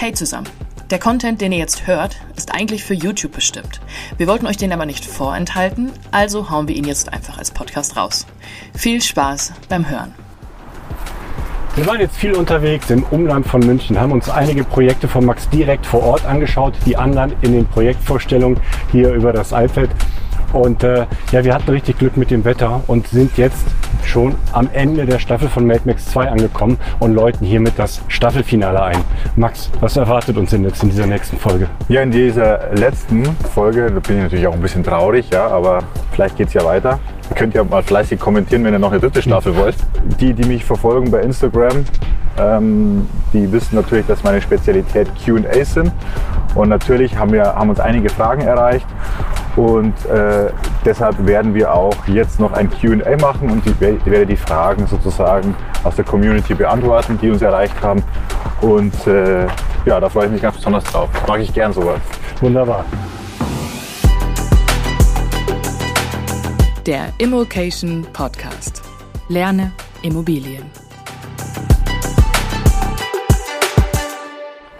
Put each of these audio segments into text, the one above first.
Hey zusammen. Der Content, den ihr jetzt hört, ist eigentlich für YouTube bestimmt. Wir wollten euch den aber nicht vorenthalten, also hauen wir ihn jetzt einfach als Podcast raus. Viel Spaß beim Hören. Wir waren jetzt viel unterwegs im Umland von München, haben uns einige Projekte von Max direkt vor Ort angeschaut, die anderen in den Projektvorstellungen hier über das iPad. Und äh, ja, wir hatten richtig Glück mit dem Wetter und sind jetzt schon am Ende der Staffel von Mad Max 2 angekommen und läuten hiermit das Staffelfinale ein. Max, was erwartet uns denn jetzt in dieser nächsten Folge? Ja, in dieser letzten Folge, da bin ich natürlich auch ein bisschen traurig, ja, aber vielleicht geht es ja weiter. Ihr könnt ja mal fleißig kommentieren, wenn ihr noch eine dritte Staffel wollt. Die, die mich verfolgen bei Instagram, ähm, die wissen natürlich, dass meine Spezialität QAs sind. Und natürlich haben, wir, haben uns einige Fragen erreicht. Und äh, deshalb werden wir auch jetzt noch ein QA machen und ich werde die Fragen sozusagen aus der Community beantworten, die uns erreicht haben. Und äh, ja, da freue ich mich ganz besonders drauf. Mag ich gern sowas. Wunderbar. Der Immokation Podcast. Lerne Immobilien.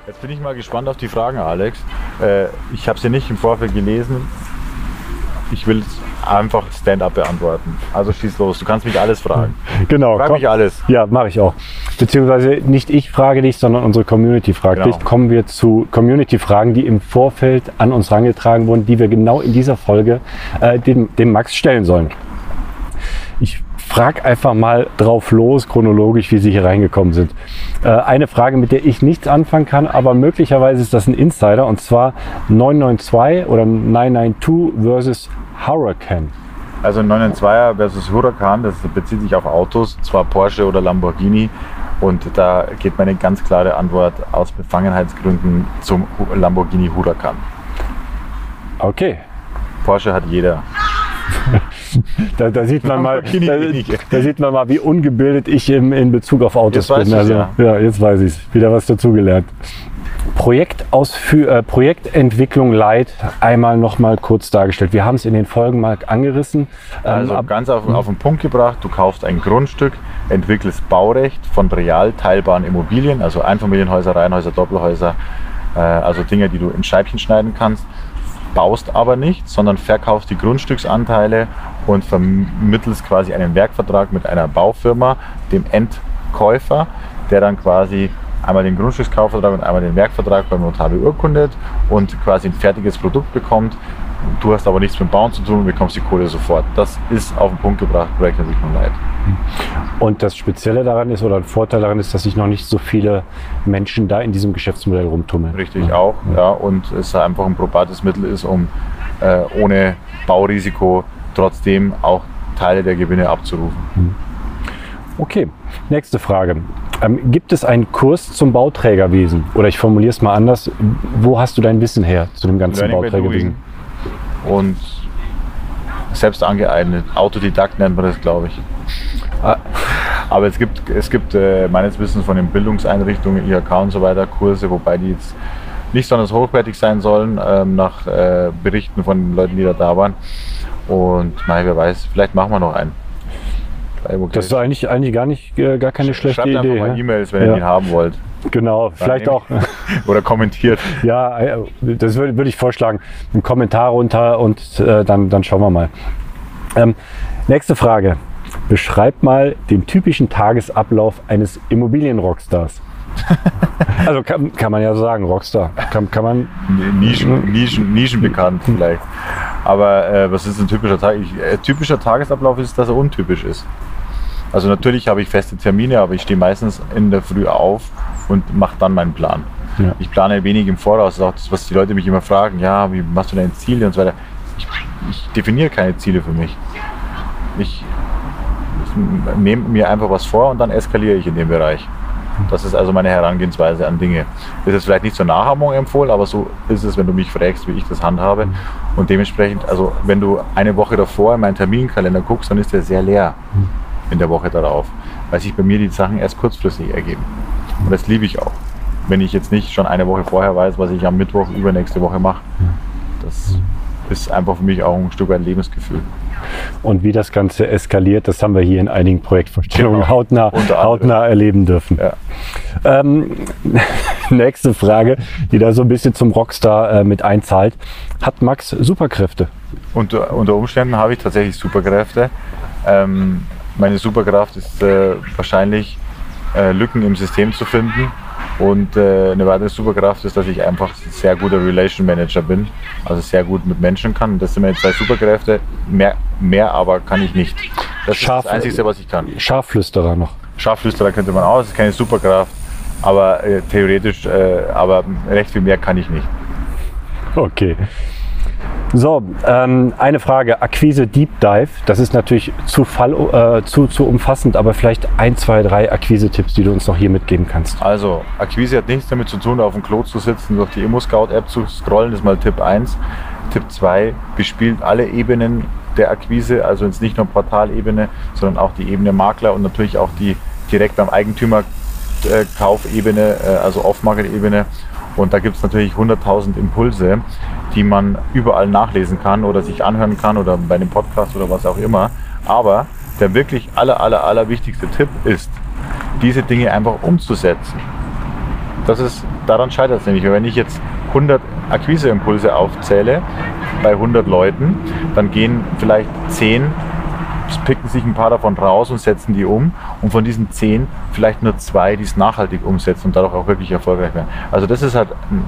Jetzt bin ich mal gespannt auf die Fragen, Alex. Äh, ich habe sie nicht im Vorfeld gelesen. Ich will einfach Stand-up beantworten. Also schieß los. Du kannst mich alles fragen. Genau. Frag komm. mich alles. Ja, mache ich auch. Beziehungsweise nicht ich frage dich, sondern unsere Community fragt Genau. dich. Kommen wir zu Community-Fragen, die im Vorfeld an uns herangetragen wurden, die wir genau in dieser Folge äh, dem, dem Max stellen sollen. Ich frage einfach mal drauf los, chronologisch, wie sie hier reingekommen sind. Äh, eine Frage, mit der ich nichts anfangen kann, aber möglicherweise ist das ein Insider, und zwar 992 oder 992 versus Hurricane. Also 992er versus Huracan, das bezieht sich auf Autos, zwar Porsche oder Lamborghini. Und da geht meine ganz klare Antwort aus Befangenheitsgründen zum Lamborghini Huracan. Okay, Porsche hat jeder. Da, da, sieht man mal, da, da sieht man mal, wie ungebildet ich im, in Bezug auf Autos Jetzt bin. Also, ja. ja. jetzt weiß ich es. Wieder was dazugelernt. Projektausfü äh, Projektentwicklung Light einmal noch mal kurz dargestellt. Wir haben es in den Folgen mal angerissen. Ähm, Also ab- ganz auf, auf den Punkt gebracht, du kaufst ein Grundstück, entwickelst Baurecht von real teilbaren Immobilien, also Einfamilienhäuser, Reihenhäuser, Doppelhäuser, äh, also Dinge, die du in Scheibchen schneiden kannst, baust aber nicht, sondern verkaufst die Grundstücksanteile und vermittelst quasi einen Werkvertrag mit einer Baufirma, dem Endkäufer, der dann quasi einmal den Grundstückskaufvertrag und einmal den Werkvertrag beim Notar beurkundet und quasi ein fertiges Produkt bekommt. Du hast aber nichts mit Bauen zu tun und bekommst die Kohle sofort. Das ist auf den Punkt gebracht, Projektentwicklung Light. und das Spezielle daran ist, oder ein Vorteil daran ist, dass sich noch nicht so viele Menschen da in diesem Geschäftsmodell rumtummeln. Richtig auch, ja, und es einfach ein probates Mittel ist, um äh, ohne Baurisiko trotzdem auch Teile der Gewinne abzurufen. Okay, nächste Frage. Ähm, gibt es einen Kurs zum Bauträgerwesen? Oder ich formuliere es mal anders. Wo hast du dein Wissen her zu dem ganzen Learning Bauträgerwesen? Und selbst angeeignet. Autodidakt nennt man das, glaube ich. Ah. Aber es gibt, es gibt äh, meines Wissens von den Bildungseinrichtungen, IHK und so weiter, Kurse, wobei die jetzt nicht besonders hochwertig sein sollen, ähm, nach äh, Berichten von den Leuten, die da da waren. Und nein, wer weiß, vielleicht machen wir noch einen. Evocation. Das ist eigentlich, eigentlich gar, nicht, äh, gar keine schlechte Schreibt Idee. einfach mal ne? E-Mails, wenn Ja. ihr ihn haben wollt. Genau, vielleicht auch. Oder kommentiert. Ja, äh, das würde würde ich vorschlagen. Einen Kommentar runter und äh, dann, dann schauen wir mal. Ähm, nächste Frage. Beschreib mal den typischen Tagesablauf eines Immobilienrockstars. also kann, kann man ja so sagen, Rockstar. Kann, kann man, Nischen, Nischen, Nischenbekannt vielleicht. Aber äh, was ist ein typischer Tag? Ich, äh, typischer Tagesablauf ist, dass er untypisch ist. Also natürlich habe ich feste Termine, aber ich stehe meistens in der Früh auf und mache dann meinen Plan. Ja. Ich plane wenig im Voraus. Das ist auch das, was die Leute mich immer fragen. Ja, wie machst du deine Ziele und so weiter. Ich, ich definiere keine Ziele für mich. Ich, ich nehme mir einfach was vor und dann eskaliere ich in dem Bereich. Das ist also meine Herangehensweise an Dinge. Das ist vielleicht nicht zur Nachahmung empfohlen, aber so ist es, wenn du mich fragst, wie ich das handhabe. Und dementsprechend, also wenn du eine Woche davor in meinen Terminkalender guckst, dann ist der sehr leer in der Woche darauf, weil sich bei mir die Sachen erst kurzfristig ergeben. Und das liebe ich auch. Wenn ich jetzt nicht schon eine Woche vorher weiß, was ich am Mittwoch übernächste Woche mache. Das ist einfach für mich auch ein Stück weit Lebensgefühl. Und wie das Ganze eskaliert, das haben wir hier in einigen Projektvorstellungen Genau. hautnah, hautnah erleben dürfen. Ja. Ähm, nächste Frage, die da so ein bisschen zum Rockstar äh, mit einzahlt. Hat Max Superkräfte? Unter, unter Umständen habe ich tatsächlich Superkräfte. Ähm, meine Superkraft ist äh, wahrscheinlich äh, Lücken im System zu finden. Und äh, eine weitere Superkraft ist, dass ich einfach sehr guter Relation Manager bin, also sehr gut mit Menschen kann. Das sind meine zwei Superkräfte. Mehr, mehr aber kann ich nicht. Das Scharf- ist das Einzige, was ich kann. Scharflüsterer noch. Scharflüsterer könnte man auch, das ist keine Superkraft, aber äh, theoretisch, äh, aber recht viel mehr kann ich nicht. Okay. So, ähm, eine Frage. Akquise Deep Dive. Das ist natürlich zu, fall, äh, zu, zu umfassend, aber vielleicht ein, zwei, drei Akquise-Tipps, die du uns noch hier mitgeben kannst. Also, Akquise hat nichts damit zu tun, auf dem Klo zu sitzen, durch die Immo-Scout-App zu scrollen, das ist mal Tipp 1. Tipp 2, bespielt alle Ebenen der Akquise, also jetzt nicht nur Portalebene, sondern auch die Ebene Makler und natürlich auch die direkt beim Eigentümer äh, Kaufebene, äh, also Off-Market-Ebene. Und da gibt es natürlich 100.000 Impulse, die man überall nachlesen kann oder sich anhören kann oder bei einem Podcast oder was auch immer. Aber der wirklich aller, aller, aller wichtigste Tipp ist, diese Dinge einfach umzusetzen. Das ist, daran scheitert es nämlich. Wenn ich jetzt 100 Akquiseimpulse aufzähle bei 100 Leuten, dann gehen vielleicht 10 picken sich ein paar davon raus und setzen die um. Und von diesen zehn vielleicht nur zwei, die es nachhaltig umsetzen und dadurch auch wirklich erfolgreich werden. Also das ist halt m-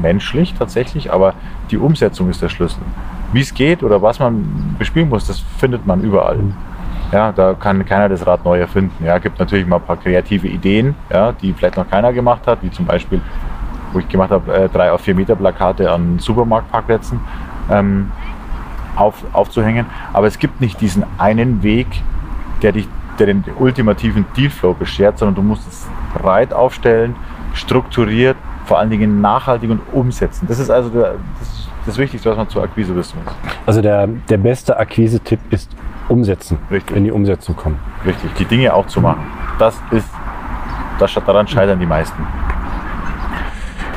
menschlich tatsächlich, aber die Umsetzung ist der Schlüssel. Wie es geht oder was man bespielen muss, das findet man überall. Ja, da kann keiner das Rad neu erfinden. Ja, gibt natürlich mal ein paar kreative Ideen, ja, die vielleicht noch keiner gemacht hat, wie zum Beispiel, wo ich gemacht habe, äh, drei auf vier Meter Plakate an Supermarktparkplätzen. Ähm, auf, aufzuhängen. Aber es gibt nicht diesen einen Weg, der, dich, der den ultimativen Dealflow beschert, sondern du musst es breit aufstellen, strukturiert, vor allen Dingen nachhaltig und umsetzen. Das ist also der, das, das Wichtigste, was man zur Akquise wissen muss. Also der, der beste Akquise-Tipp ist umsetzen, Richtig. in die Umsetzung kommen. Richtig, die Dinge auch zu machen. Das ist, das, daran scheitern die meisten.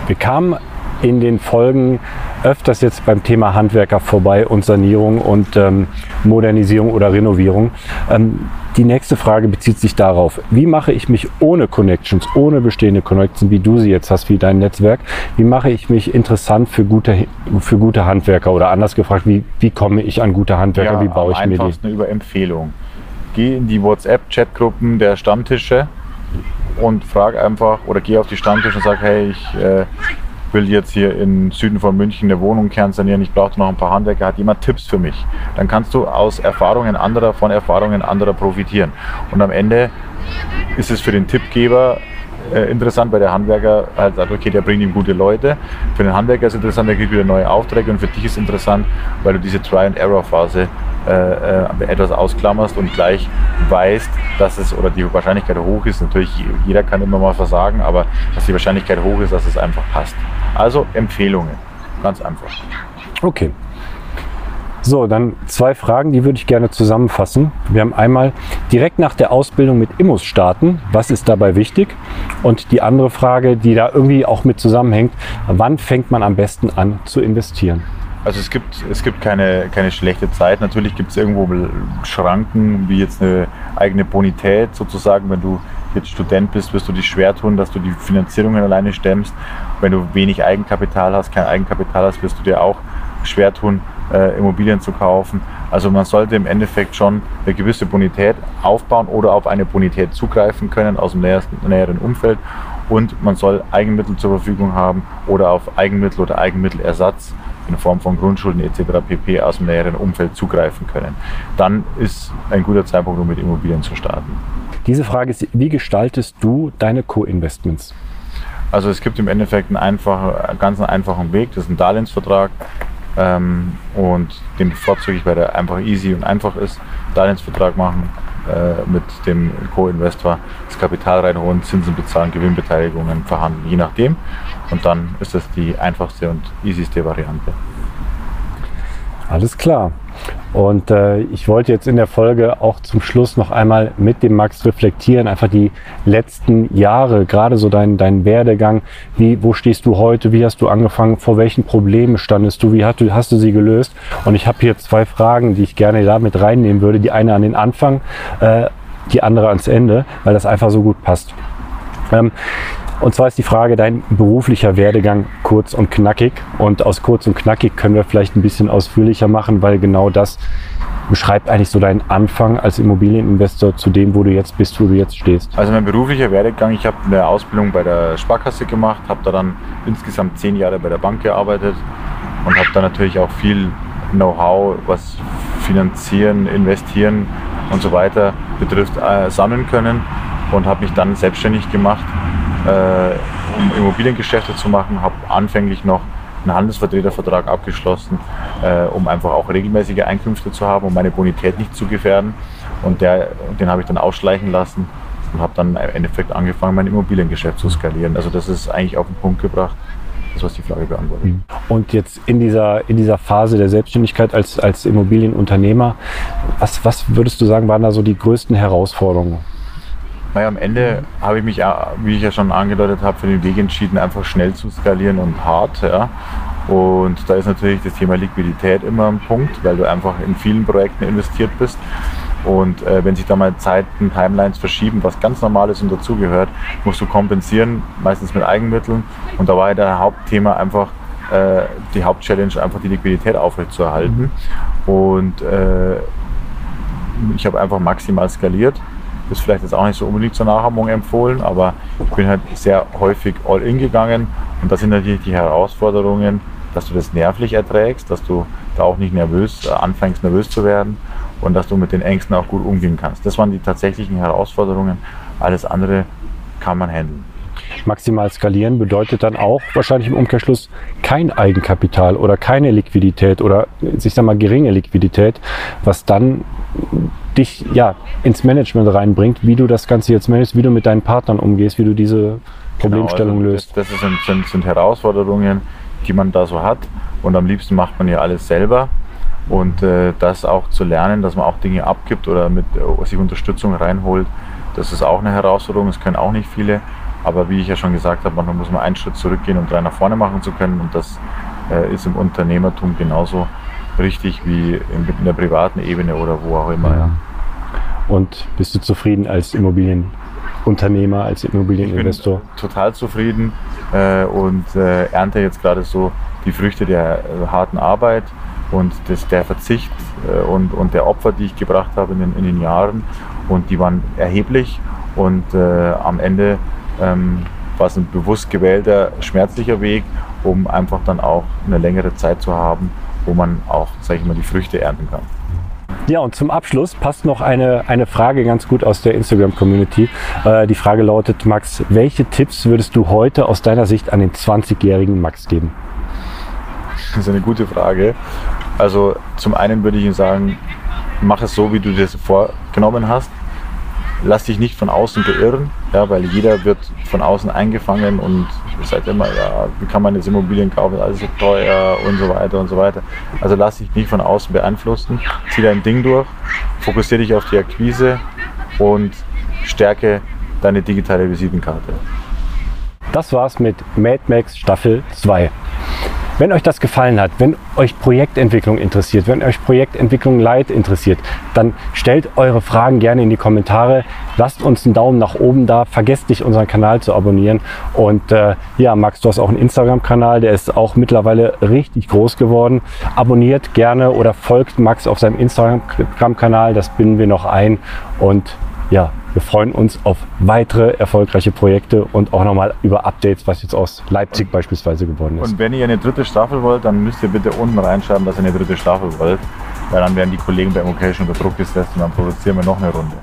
Wir kamen in den Folgen öfters jetzt beim Thema Handwerker vorbei und Sanierung und ähm, Modernisierung oder Renovierung. Ähm, die nächste Frage bezieht sich darauf, wie mache ich mich ohne Connections, ohne bestehende Connections, wie du sie jetzt hast, wie dein Netzwerk, wie mache ich mich interessant für gute, für gute Handwerker oder anders gefragt, wie, wie komme ich an gute Handwerker, wie baue ich am mir die? einfachsten über Empfehlung. Geh in die WhatsApp-Chatgruppen der Stammtische und frag einfach oder geh auf die Stammtische und sag, hey, ich äh, will jetzt hier im Süden von München eine Wohnung kernsanieren, ich brauche noch ein paar Handwerker, hat jemand Tipps für mich? Dann kannst du aus Erfahrungen anderer, von Erfahrungen anderer profitieren. Und am Ende ist es für den Tippgeber äh, interessant, weil der Handwerker halt sagt, okay, der bringt ihm gute Leute. Für den Handwerker ist es interessant, der kriegt wieder neue Aufträge und für dich ist interessant, weil du diese Try-and-Error-Phase äh, äh, etwas ausklammerst und gleich weißt, dass es oder die Wahrscheinlichkeit hoch ist. Natürlich, jeder kann immer mal versagen, aber dass die Wahrscheinlichkeit hoch ist, dass es einfach passt. Also Empfehlungen, ganz einfach. Okay. So, dann zwei Fragen, die würde ich gerne zusammenfassen. Wir haben einmal direkt nach der Ausbildung mit Immos starten. Was ist dabei wichtig? Und die andere Frage, die da irgendwie auch mit zusammenhängt, wann fängt man am besten an zu investieren? Also es gibt, es gibt keine, keine schlechte Zeit. Natürlich gibt es irgendwo Schranken, wie jetzt eine eigene Bonität sozusagen. Wenn du jetzt Student bist, wirst du dich schwer tun, dass du die Finanzierungen alleine stemmst. Wenn du wenig Eigenkapital hast, kein Eigenkapital hast, wirst du dir auch schwer tun, äh, Immobilien zu kaufen. Also man sollte im Endeffekt schon eine gewisse Bonität aufbauen oder auf eine Bonität zugreifen können aus dem näheren Umfeld. Und man soll Eigenmittel zur Verfügung haben oder auf Eigenmittel oder Eigenmittelersatz in Form von Grundschulden etc. pp. aus dem näheren Umfeld zugreifen können. Dann ist ein guter Zeitpunkt, um mit Immobilien zu starten. Diese Frage ist, wie gestaltest du deine Co-Investments? Also es gibt im Endeffekt einen einfachen, ganz einen einfachen Weg, das ist ein Darlehensvertrag ähm, und den bevorzuge ich, weil der einfach easy und einfach ist. Darlehensvertrag machen äh, mit dem Co-Investor, das Kapital reinholen, Zinsen bezahlen, Gewinnbeteiligungen verhandeln, je nachdem. Und dann ist das die einfachste und easyste Variante. Alles klar. Und äh, ich wollte jetzt in der Folge auch zum Schluss noch einmal mit dem Max reflektieren, einfach die letzten Jahre, gerade so dein, dein Werdegang. Wie, wo stehst du heute? Wie hast du angefangen? Vor welchen Problemen standest du? Wie hast du, hast du sie gelöst? Und ich habe hier zwei Fragen, die ich gerne da mit reinnehmen würde. Die eine an den Anfang, äh, die andere ans Ende, weil das einfach so gut passt. Ähm, Und zwar ist die Frage, dein beruflicher Werdegang kurz und knackig. Und aus kurz und knackig können wir vielleicht ein bisschen ausführlicher machen, weil genau das beschreibt eigentlich so deinen Anfang als Immobilieninvestor zu dem, wo du jetzt bist, wo du jetzt stehst. Also mein beruflicher Werdegang, ich habe eine Ausbildung bei der Sparkasse gemacht, habe da dann insgesamt zehn Jahre bei der Bank gearbeitet und habe da natürlich auch viel Know-how, was Finanzieren, Investieren und so weiter betrifft, äh, sammeln können und habe mich dann selbstständig gemacht, um Immobiliengeschäfte zu machen, habe anfänglich noch einen Handelsvertretervertrag abgeschlossen, äh, um einfach auch regelmäßige Einkünfte zu haben, um meine Bonität nicht zu gefährden. Und der, den habe ich dann ausschleichen lassen und habe dann im Endeffekt angefangen, mein Immobiliengeschäft zu skalieren. Also das ist eigentlich auf den Punkt gebracht, das was die Frage beantwortet. Mhm. Und jetzt in dieser, in dieser Phase der Selbstständigkeit als, als Immobilienunternehmer, was, was würdest du sagen, waren da so die größten Herausforderungen? Naja, am Ende habe ich mich, wie ich ja schon angedeutet habe, für den Weg entschieden, einfach schnell zu skalieren und hart. Ja. Und da ist natürlich das Thema Liquidität immer ein Punkt, weil du einfach in vielen Projekten investiert bist. Und äh, wenn sich da mal Zeiten, Timelines verschieben, was ganz normal ist und dazugehört, musst du kompensieren, meistens mit Eigenmitteln. Und da war ja der Hauptthema einfach, äh, die Hauptchallenge, einfach die Liquidität aufrechtzuerhalten. Mhm. Und äh, ich habe einfach maximal skaliert ist vielleicht jetzt auch nicht so unbedingt zur Nachahmung empfohlen, aber ich bin halt sehr häufig all in gegangen und das sind natürlich die Herausforderungen, dass du das nervlich erträgst, dass du da auch nicht nervös äh, anfängst, nervös zu werden und dass du mit den Ängsten auch gut umgehen kannst. Das waren die tatsächlichen Herausforderungen. Alles andere kann man handeln. Maximal skalieren bedeutet dann auch wahrscheinlich im Umkehrschluss kein Eigenkapital oder keine Liquidität oder ich sag mal geringe Liquidität, was dann dich ja ins Management reinbringt, wie du das Ganze jetzt managst, wie du mit deinen Partnern umgehst, wie du diese Problemstellung genau, also löst. Das, das sind, sind, sind Herausforderungen, die man da so hat. Und am liebsten macht man ja alles selber. Und äh, das auch zu lernen, dass man auch Dinge abgibt oder mit äh, sich Unterstützung reinholt, das ist auch eine Herausforderung. Das können auch nicht viele. Aber wie ich ja schon gesagt habe, manchmal muss man einen Schritt zurückgehen, um drei nach vorne machen zu können. Und das äh, ist im Unternehmertum genauso richtig wie in, in, der privaten Ebene oder wo auch immer. Ja. Und bist du zufrieden als Immobilienunternehmer, als Immobilieninvestor? Ich bin total zufrieden äh, und äh, ernte jetzt gerade so die Früchte der äh, harten Arbeit und des, der Verzicht äh, und, und der Opfer, die ich gebracht habe in den, in den Jahren. Und die waren erheblich und äh, am Ende ähm, war es ein bewusst gewählter, schmerzlicher Weg, um einfach dann auch eine längere Zeit zu haben, wo man auch, sage ich mal, die Früchte ernten kann. Ja, und zum Abschluss passt noch eine, eine Frage ganz gut aus der Instagram-Community. Äh, die Frage lautet, Max, welche Tipps würdest du heute aus deiner Sicht an den 20-jährigen Max geben? Das ist eine gute Frage. Also zum einen würde ich Ihnen sagen, mach es so, wie du dir das vorgenommen hast lass dich nicht von außen beirren, ja, weil jeder wird von außen eingefangen und seid immer, ja, wie kann man jetzt Immobilien kaufen, alles so teuer und so weiter und so weiter. Also lass dich nicht von außen beeinflussen, zieh dein Ding durch, fokussiere dich auf die Akquise und stärke deine digitale Visitenkarte. Das war's mit Mad Max Staffel 2. Wenn euch das gefallen hat, wenn euch Projektentwicklung interessiert, wenn euch Projektentwicklung Light interessiert, dann stellt eure Fragen gerne in die Kommentare. Lasst uns einen Daumen nach oben da. Vergesst nicht, unseren Kanal zu abonnieren. Und äh, ja, Max, du hast auch einen Instagram-Kanal, der ist auch mittlerweile richtig groß geworden. Abonniert gerne oder folgt Max auf seinem Instagram-Kanal. Das binden wir noch ein. Und ja, wir freuen uns auf weitere erfolgreiche Projekte und auch nochmal über Updates, was jetzt aus Leipzig beispielsweise geworden ist. Und wenn ihr eine dritte Staffel wollt, dann müsst ihr bitte unten reinschreiben, dass ihr eine dritte Staffel wollt, weil dann werden die Kollegen bei Immocation unter Druck gesetzt und dann produzieren wir noch eine Runde.